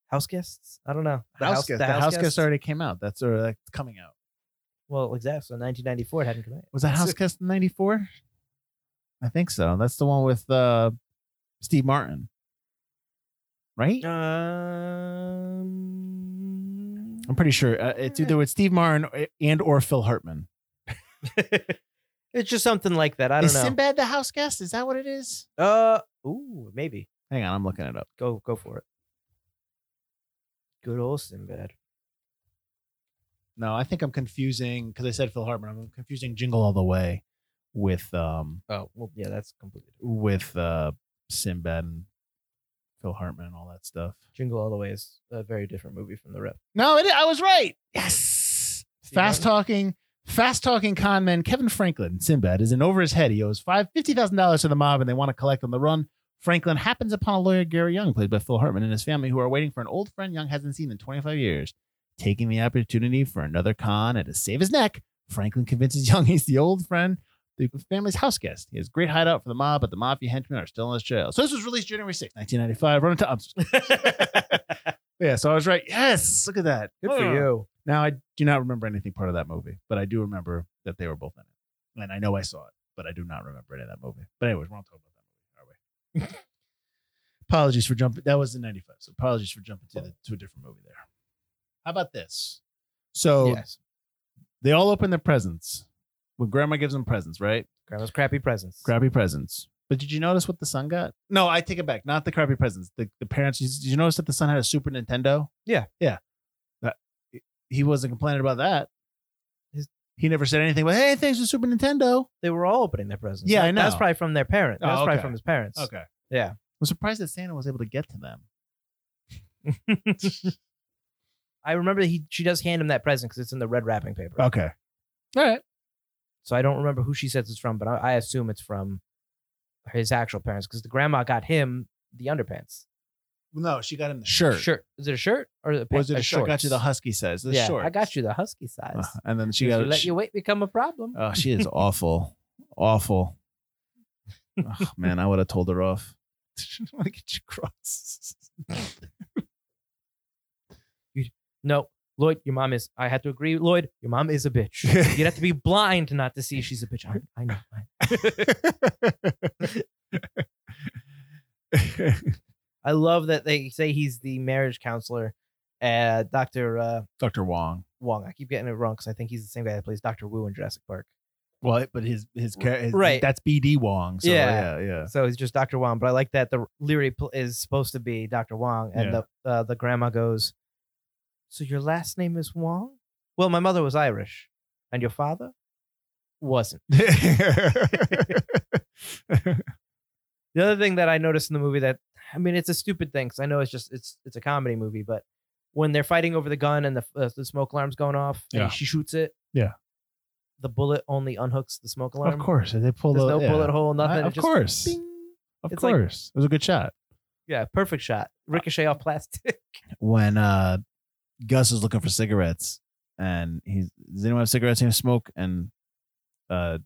house guests. I don't know. The house, guest. The house, guest already came out. That's or that's coming out. Well, exactly. So 1994 it hadn't come out. Was that House *laughs* Guest in '94? I think so. That's the one with uh, Steve Martin, right? Um, I'm pretty sure uh, it's either with Steve Martin and or Phil Hartman. *laughs* it's just something like that. I don't is know. Sinbad the house guest? Is that what it is? uh, ooh, maybe. Hang on, I'm looking it up. Go, go for it. Good old Sinbad. No, I think I'm confusing because I said Phil Hartman. I'm confusing Jingle All the Way with um Oh, well, yeah, that's completely different. with uh Sinbad and Phil Hartman and all that stuff. Jingle All the Way is a very different movie from the Rip. No, it, I was right. Yes. Steve Fast talking, fast talking con man Kevin Franklin, Sinbad, is in over his head. He owes five fifty thousand dollars to the mob, and they want to collect on the run. Franklin happens upon a lawyer, Gary Young, played by Phil Hartman, and his family, who are waiting for an old friend Young hasn't seen in 25 years. Taking the opportunity for another con and to save his neck, Franklin convinces Young he's the old friend, the family's house guest. He has great hideout for the mob, but the mafia henchmen are still in his jail. So this was released January 6, 1995. Running time. *laughs* yeah, so I was right. Yes, look at that. Good for oh, you. Now I do not remember anything part of that movie, but I do remember that they were both in it, and I know I saw it, but I do not remember any of that movie. But anyways, we're not talking about that movie, are we? *laughs* apologies for jumping. That was in '95, so apologies for jumping to the, to a different movie there. How about this? So yes. they all open their presents when Grandma gives them presents, right? Grandma's crappy presents. Crappy presents. But did you notice what the son got? No, I take it back. Not the crappy presents. The the parents. Did you notice that the son had a Super Nintendo? Yeah. yeah. That he wasn't complaining about that. His- he never said anything. But hey, thanks for Super Nintendo. They were all opening their presents. Yeah, That- I know. That's probably from their parents. Oh, That's probably from his parents. Okay. Yeah. I'm surprised that Santa was able to get to them. *laughs* I remember he she does hand him that present because it's in the red wrapping paper. Okay. All right. So I don't remember who she says it's from, but I, I assume it's from his actual parents because the grandma got him the underpants. No, she got him the shirt. Shirt. Is it a shirt or the Was it a a shirt? I got you the husky size. The yeah, short. I got you the husky size. Uh, and then she got you let she- your weight become a problem. Oh, she is *laughs* awful. awful. Oh, *laughs* man, I would have told her off. I want to get you cross. no, Lloyd, your mom is. I had to agree, Lloyd. Your mom is a bitch. *laughs* You'd have to be blind not to see she's a bitch. I, I know. I, *laughs* I love that they say he's the marriage counselor, uh, Doctor uh, Dr. Wong. Wong. I keep getting it wrong because I think he's the same guy that plays Doctor Wu in Jurassic Park. Well, but his his, his Right. That's BD Wong. So, Yeah. yeah, yeah. So he's just Doctor Wong. But I like that the Leary is supposed to be Doctor Wong, and Yeah. the uh, the grandma goes, "So your last name is Wong? Well, my mother was Irish, and your father wasn't." *laughs* The other thing that I noticed in the movie that I mean, it's a stupid thing because I know it's just it's it's a comedy movie, but when they're fighting over the gun and the uh, the smoke alarm's going off, and Yeah. she shoots it, Yeah. the bullet only unhooks the smoke alarm. of course, they pull there's the no yeah. bullet hole, nothing. I- of just course, bing. of It's like- course, it was a good shot. yeah, perfect shot, ricochet off plastic. When uh, Gus is looking for cigarettes, and he's does anyone have cigarettes? He smoke, and uh,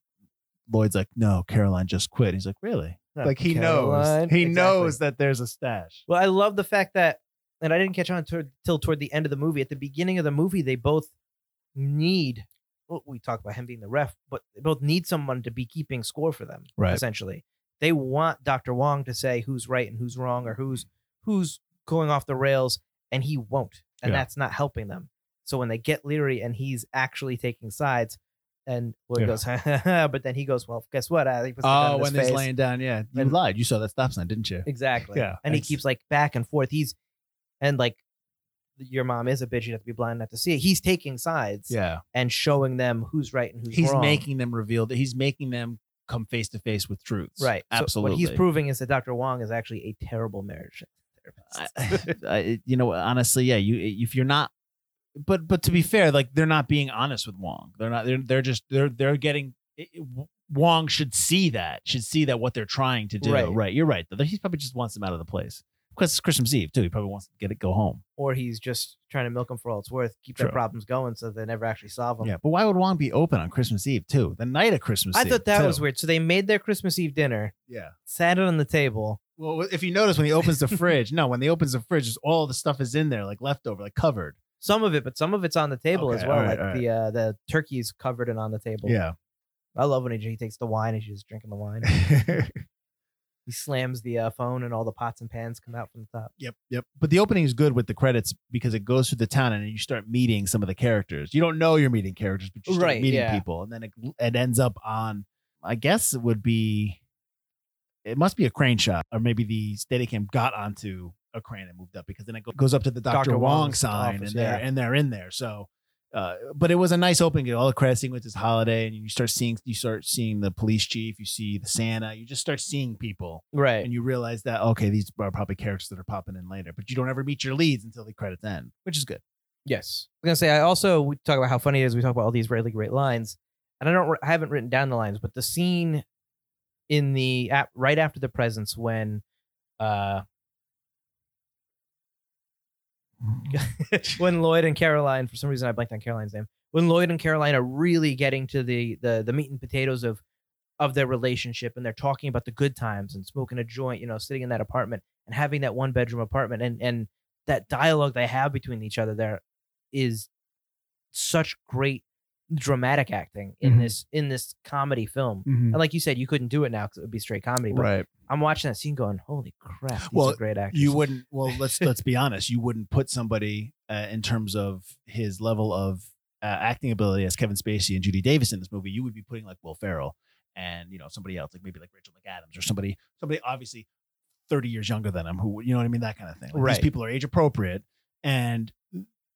Lloyd's like, no, Caroline just quit. He's like, really? No, like he Caroline. knows, he Exactly. knows that there's a stash. Well, I love the fact that, and I didn't catch on toward, till toward the end of the movie. At the beginning of the movie, they both need. Well, we talk about him being the ref, but they both need someone to be keeping score for them. Right. Essentially, they want Doctor Wong to say who's right and who's wrong, or who's who's going off the rails, and he won't, and Yeah. that's not helping them. So when they get Leary and he's actually taking sides, and Lloyd Yeah. goes, *laughs* but then he goes, well, guess what? The gun Oh, when he's laying down, yeah, you And- lied. You saw that stop sign, didn't you? Exactly. Yeah, And he keeps like back and forth. He's and like your mom is a bitch. You have to be blind not to see it. He's taking sides Yeah, and showing them who's right and who's he's wrong. He's making them reveal that he's making them come face to face with truths. right. So absolutely. what he's proving is that Dr. Wong is actually a terrible marriage. I, *laughs* I, you know, honestly, yeah. You if you're not, but but to be fair, like they're not being honest with Wong. They're not. They're they're just they're they're getting. It, Wong should see that, should see that what they're trying to do. Right. Right. You're right. He probably just wants them out of the place because it's Christmas Eve too. He probably wants to get it go home. or he's just trying to milk them for all it's worth, keep their problems going so they never actually solve them. Yeah. But why would Wong be open on Christmas Eve too? The night of Christmas I Eve. thought that too. was weird. So they made their Christmas Eve dinner, Yeah. sat it on the table. Well, if you notice when he opens the fridge, no, when he opens the fridge, just all the stuff is in there, like leftover, like covered. Some of it, but some of it's on the table Okay, as well. all right, like all right. the uh, the turkey's covered and on the table. Yeah. I love when he, he takes the wine and he's just drinking the wine. *laughs* he slams the uh, phone and all the pots and pans come out from the top. Yep, yep. But the opening is good with the credits because it goes through the town and you start meeting some of the characters. You don't know you're meeting characters, but you start Right, meeting yeah. people, and then it, it ends up on. I guess it would be. It must be a crane shot, or maybe the Steadicam got onto a crane and moved up because then it goes up to the Doctor Dr. Wong sign, office, and they're yeah. and they're in there. So, uh, but it was a nice opening. All the credit sequence is holiday, and you start seeing you start seeing the police chief, you see the Santa, you just start seeing people Right. and you realize that okay, these are probably characters that are popping in later, but you don't ever meet your leads until the credits end, which is good. Yes. I was gonna say I also we talk about how funny it is. We talk about all these really great lines, and I don't I haven't written down the lines, but the scene in the app right after the presents when uh *laughs* when Lloyd and Caroline for some reason I blanked on Caroline's name when Lloyd and Caroline are really getting to the the the meat and potatoes of of their relationship and they're talking about the good times and smoking a joint you know sitting in that apartment and having that one bedroom apartment and and that dialogue they have between each other there is such great dramatic acting in Mhm. this in this comedy film and like you said you couldn't do it now because it would be straight comedy but Right. i'm watching that scene going holy crap these Well, great actors You wouldn't. Well, let's let's be honest. You wouldn't put somebody uh, in terms of his level of uh, acting ability as Kevin Spacey and Judy Davis in this movie. You would be putting like Will Ferrell and you know somebody else, like maybe like Rachel McAdams or somebody somebody obviously thirty years younger than him. Who you know what I mean? That kind of thing. Like, Right. These people are age appropriate and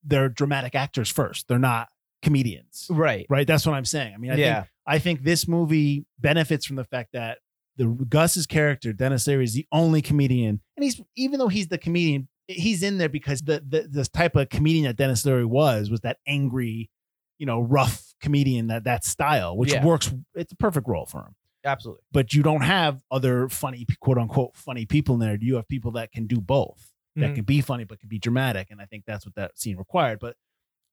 they're dramatic actors first. They're not comedians. right Right. That's what I'm saying. I mean, I yeah think I think this movie benefits from the fact that the Gus's character, Denis Leary, is the only comedian, and he's even though he's the comedian, he's in there because the the this type of comedian that Denis Leary was was that angry, you know, rough comedian that that style, which Yeah. works. It's a perfect role for him. absolutely But you don't have other funny, quote unquote, funny people in there. You have people that can do both, that Mhm. can be funny but can be dramatic, and I think that's what that scene required. But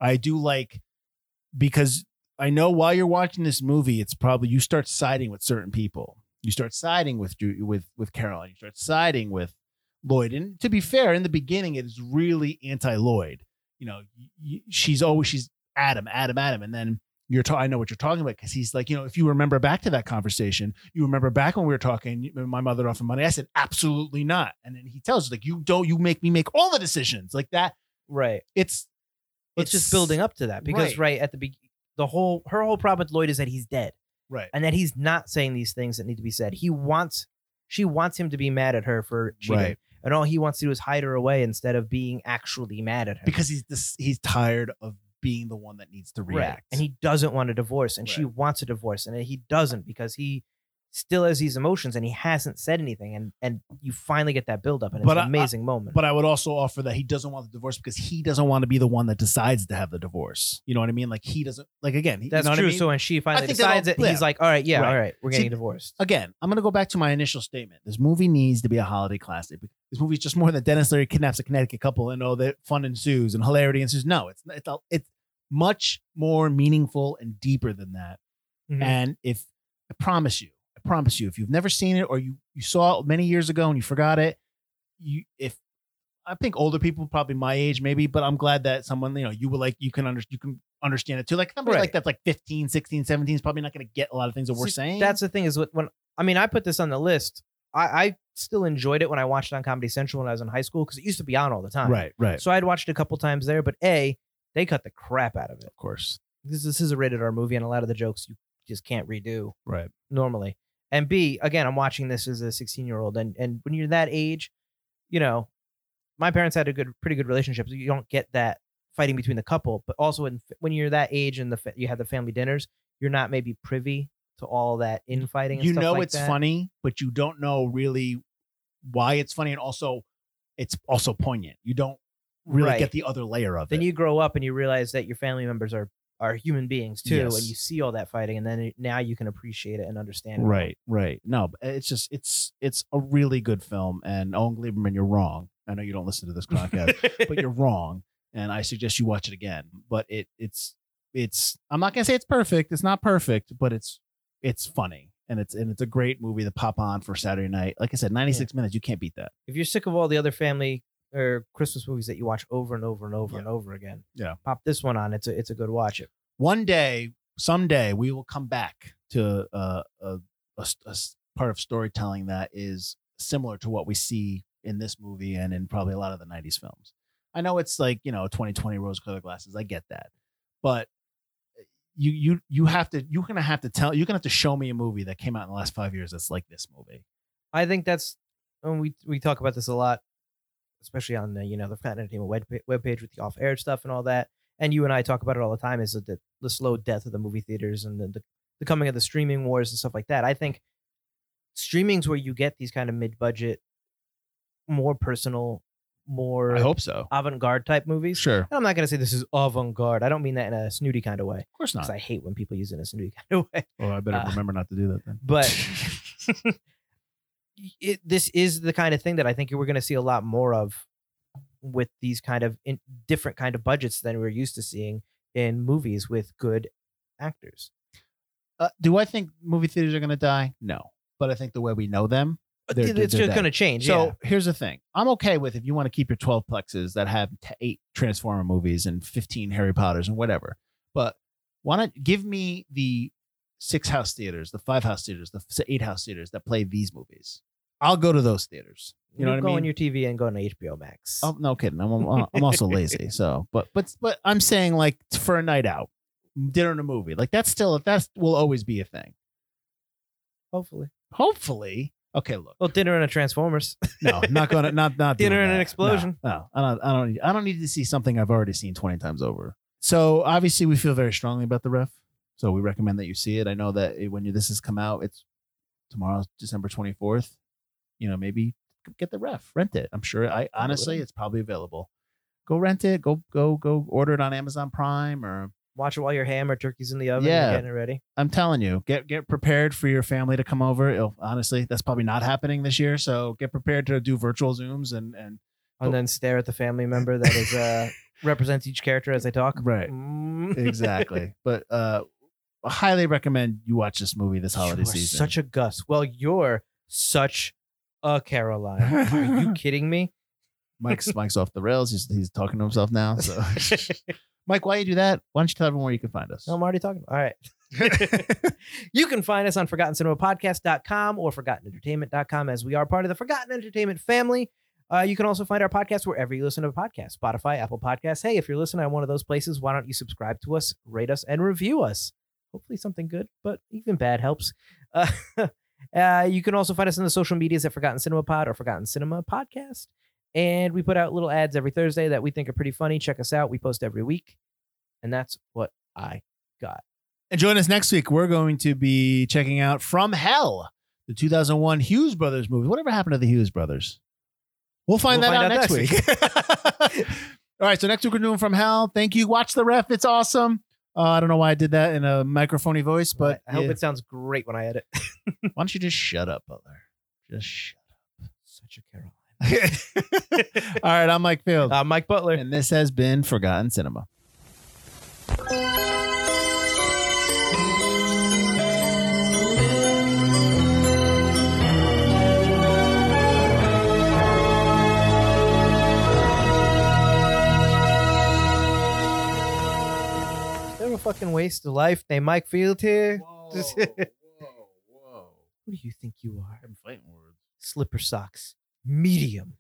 I do like because I know while you're watching this movie, it's probably you start siding with certain people. You start siding with with with Caroline. You start siding with Lloyd. And to be fair, in the beginning, it is really anti Lloyd. You know, she's always she's Adam, Adam, Adam, and then you're ta- I know what you're talking about because he's like, you know, if you remember back to that conversation, you remember back when we were talking, my mother offered money. I said, absolutely not. And then he tells us like, you don't, you make me make all the decisions like that. right It's it's just building up to that because Right. right, at the be- the whole her whole problem with Lloyd is that he's dead right. and that he's not saying these things that need to be said. He wants she wants him to be mad at her for cheating. Right. And all he wants to do is hide her away instead of being actually mad at her. because he's this he's tired of being the one that needs to Right. react And he doesn't want a divorce and she wants a divorce and he doesn't because he still has these emotions and he hasn't said anything and and you finally get that build up and it's But an I- I- amazing moment. but I would also offer that he doesn't want the divorce because he doesn't want to be the one that decides to have the divorce. You know what I mean? Like he doesn't like again. he- That's you know true. I mean? So when she finally decides it, yeah. he's like, "All right, yeah, Right. all right, we're See, getting divorced." again, I'm going to go back to my initial statement. This movie needs to be a holiday classic. This movie is just more than Denis Leary kidnaps a Connecticut couple and all that fun ensues and hilarity ensues. No, it's it's it's much more meaningful and deeper than that. Mhm. And if I promise you, promise you, if you've never seen it or you you saw it many years ago and you forgot it, you if I think older people, probably my age, maybe, but I'm glad that someone, you know, you will like, you can under, you can understand it too. Like somebody Right. like that's like 15, 16, 17 is probably not going to get a lot of things that we're See, saying. That's the thing is what- when I mean I put this on the list. I, I still enjoyed it when I watched it on Comedy Central when I was in high school because it used to be on all the time. right, right. So I'd watched it a couple times there, but a they cut the crap out of it. of course. This, this is a rated R movie, and a lot of the jokes you just can't redo Right. normally. And B, again, I'm watching this as a 16 year old, and and when you're that age, you know, my parents had a good, pretty good relationship. So you don't get that fighting between the couple, but also when when you're that age and the you have the family dinners, you're not maybe privy to all that infighting. And You know like it's that. funny, but you don't know really why it's funny, and also it's also poignant. You don't really Right. get the other layer of Then it. Then you grow up and you realize that your family members are are human beings too, and you see all that fighting, and then it, now you can appreciate it and understand. it. Right, right. No, it's just it's it's a really good film. And Owen Gleiberman, you're wrong. I know you don't listen to this podcast, but you're *laughs* wrong. And I suggest you watch it again. But it it's it's I'm not gonna say it's perfect. It's not perfect, but it's it's funny and it's and it's a great movie to pop on for Saturday night. Like I said, 96 minutes. You can't beat that. if you're sick of all the other family or Christmas movies that you watch over and over and over Yeah. and over again, Yeah. pop this one on. It's a it's a good watch. It. One day, someday, we will come back to uh, a, a a part of storytelling that is similar to what we see in this movie and in probably a lot of the 90s films. I know it's like, you know, 2020 rose colored glasses. I get that. But you you you have to you're gonna have to tell you're gonna have to show me a movie that came out in the last five years that's like this movie. I think that's and we we talk about this a lot, especially on the you know the Fat Entertainment web webpage with the off air stuff and all that. And you and I talk about it all the time. Is the the slow death of the movie theaters and the the, the coming of the streaming wars and stuff like that. I think streaming's where you get these kind of mid budget, more personal, more I hope so. avant garde type movies. Sure. And I'm not gonna say this is avant garde. I don't mean that in a snooty kind of way. Of course Because not. I hate when people use it in a snooty *laughs* kind of way. Oh, I better uh, remember not to do that then. But *laughs* *laughs* it, this is the kind of thing that I think we're going to see a lot more of with these kind of in, different kind of budgets than we're used to seeing in movies with good actors. Uh, do I think movie theaters are gonna die? No. But I think the way we know them, They're- It- they're- it's they're just going to change. So yeah. here's the thing. I'm okay with if you want to keep your 12 plexes that have t- eight Transformer movies and 15 Harry Potters and whatever. But why not give me the six house theaters, the five house theaters, the eight house theaters that play these movies? I'll go to those theaters. You know what I go mean? on your TV and go on HBO Max. Oh, no kidding. I'm, I'm, also *laughs* lazy. So, but, but, but I'm saying like for a night out, dinner and a movie, like that's still, that will always be a thing. Hopefully. Hopefully. Okay, look. Well, dinner and a Transformers. No, not going to not *laughs* not Dinner and an explosion. No, no, I don't. I don't. Need, I don't need to see something I've already seen twenty times over. So obviously, we feel very strongly about the ref. So we recommend that you see it. I know that it- when you, this has come out, it's tomorrow's December twenty fourth. You know, maybe get the ref, rent it. I'm sure. I honestly, it's probably available. Go rent it. Go go go order it on Amazon Prime or Watch it while your ham or turkey's in the oven. Yeah. Getting it ready. I'm telling you, get get prepared for your family to come over. It'll, honestly, that's probably not happening this year. So get prepared to do virtual zooms and and And then stare at the family member that is uh *laughs* represents each character as they talk. Right. Mm. *laughs* exactly. but uh, highly recommend you watch this movie this holiday You are season. Such a Gus. Well, you're such a Caroline. Are you *laughs* kidding me? Mike's Mike's off the rails. He's he's talking to himself now. So, *laughs* Mike, why you do that? Why don't you tell everyone where you can find us? No, I'm already talking. All right. *laughs* you can find us on ForgottenCinemaPodcast.com or ForgottenEntertainment.com as we are part of the Forgotten Entertainment family. Uh, you can also find our podcast wherever you listen to podcasts Spotify, Apple Podcasts. Hey, if you're listening on one of those places, why don't you subscribe to us, rate us, and review us? Hopefully, something good, but even bad helps. Uh, *laughs* uh, you can also find us in the social medias at Forgotten Cinema Pod or Forgotten Cinema Podcast. And we put out little ads every Thursday that we think are pretty funny. Check us out. We post every week. And that's what I got. And join us next week. We're going to be checking out From Hell, the 2001 Hughes Brothers movie. Whatever happened to the Hughes Brothers? We'll find We'll that find out, out next week. *laughs* All right, so next week we're doing From Hell. Thank you. Watch the ref. It's awesome. Uh, I don't know why I did that in a microphony voice, but I hope yeah. it sounds great when I edit. *laughs* why don't you just shut up, Butler? Just shut up. Such a Caroline. *laughs* All right, I'm Mike Field, I'm Mike Butler. and this has been Forgotten Cinema. Fucking waste of life. Named Mike Field here. Just- whoa, *laughs* whoa. Who do you think you are? I'm fighting words. Slipper socks. Medium.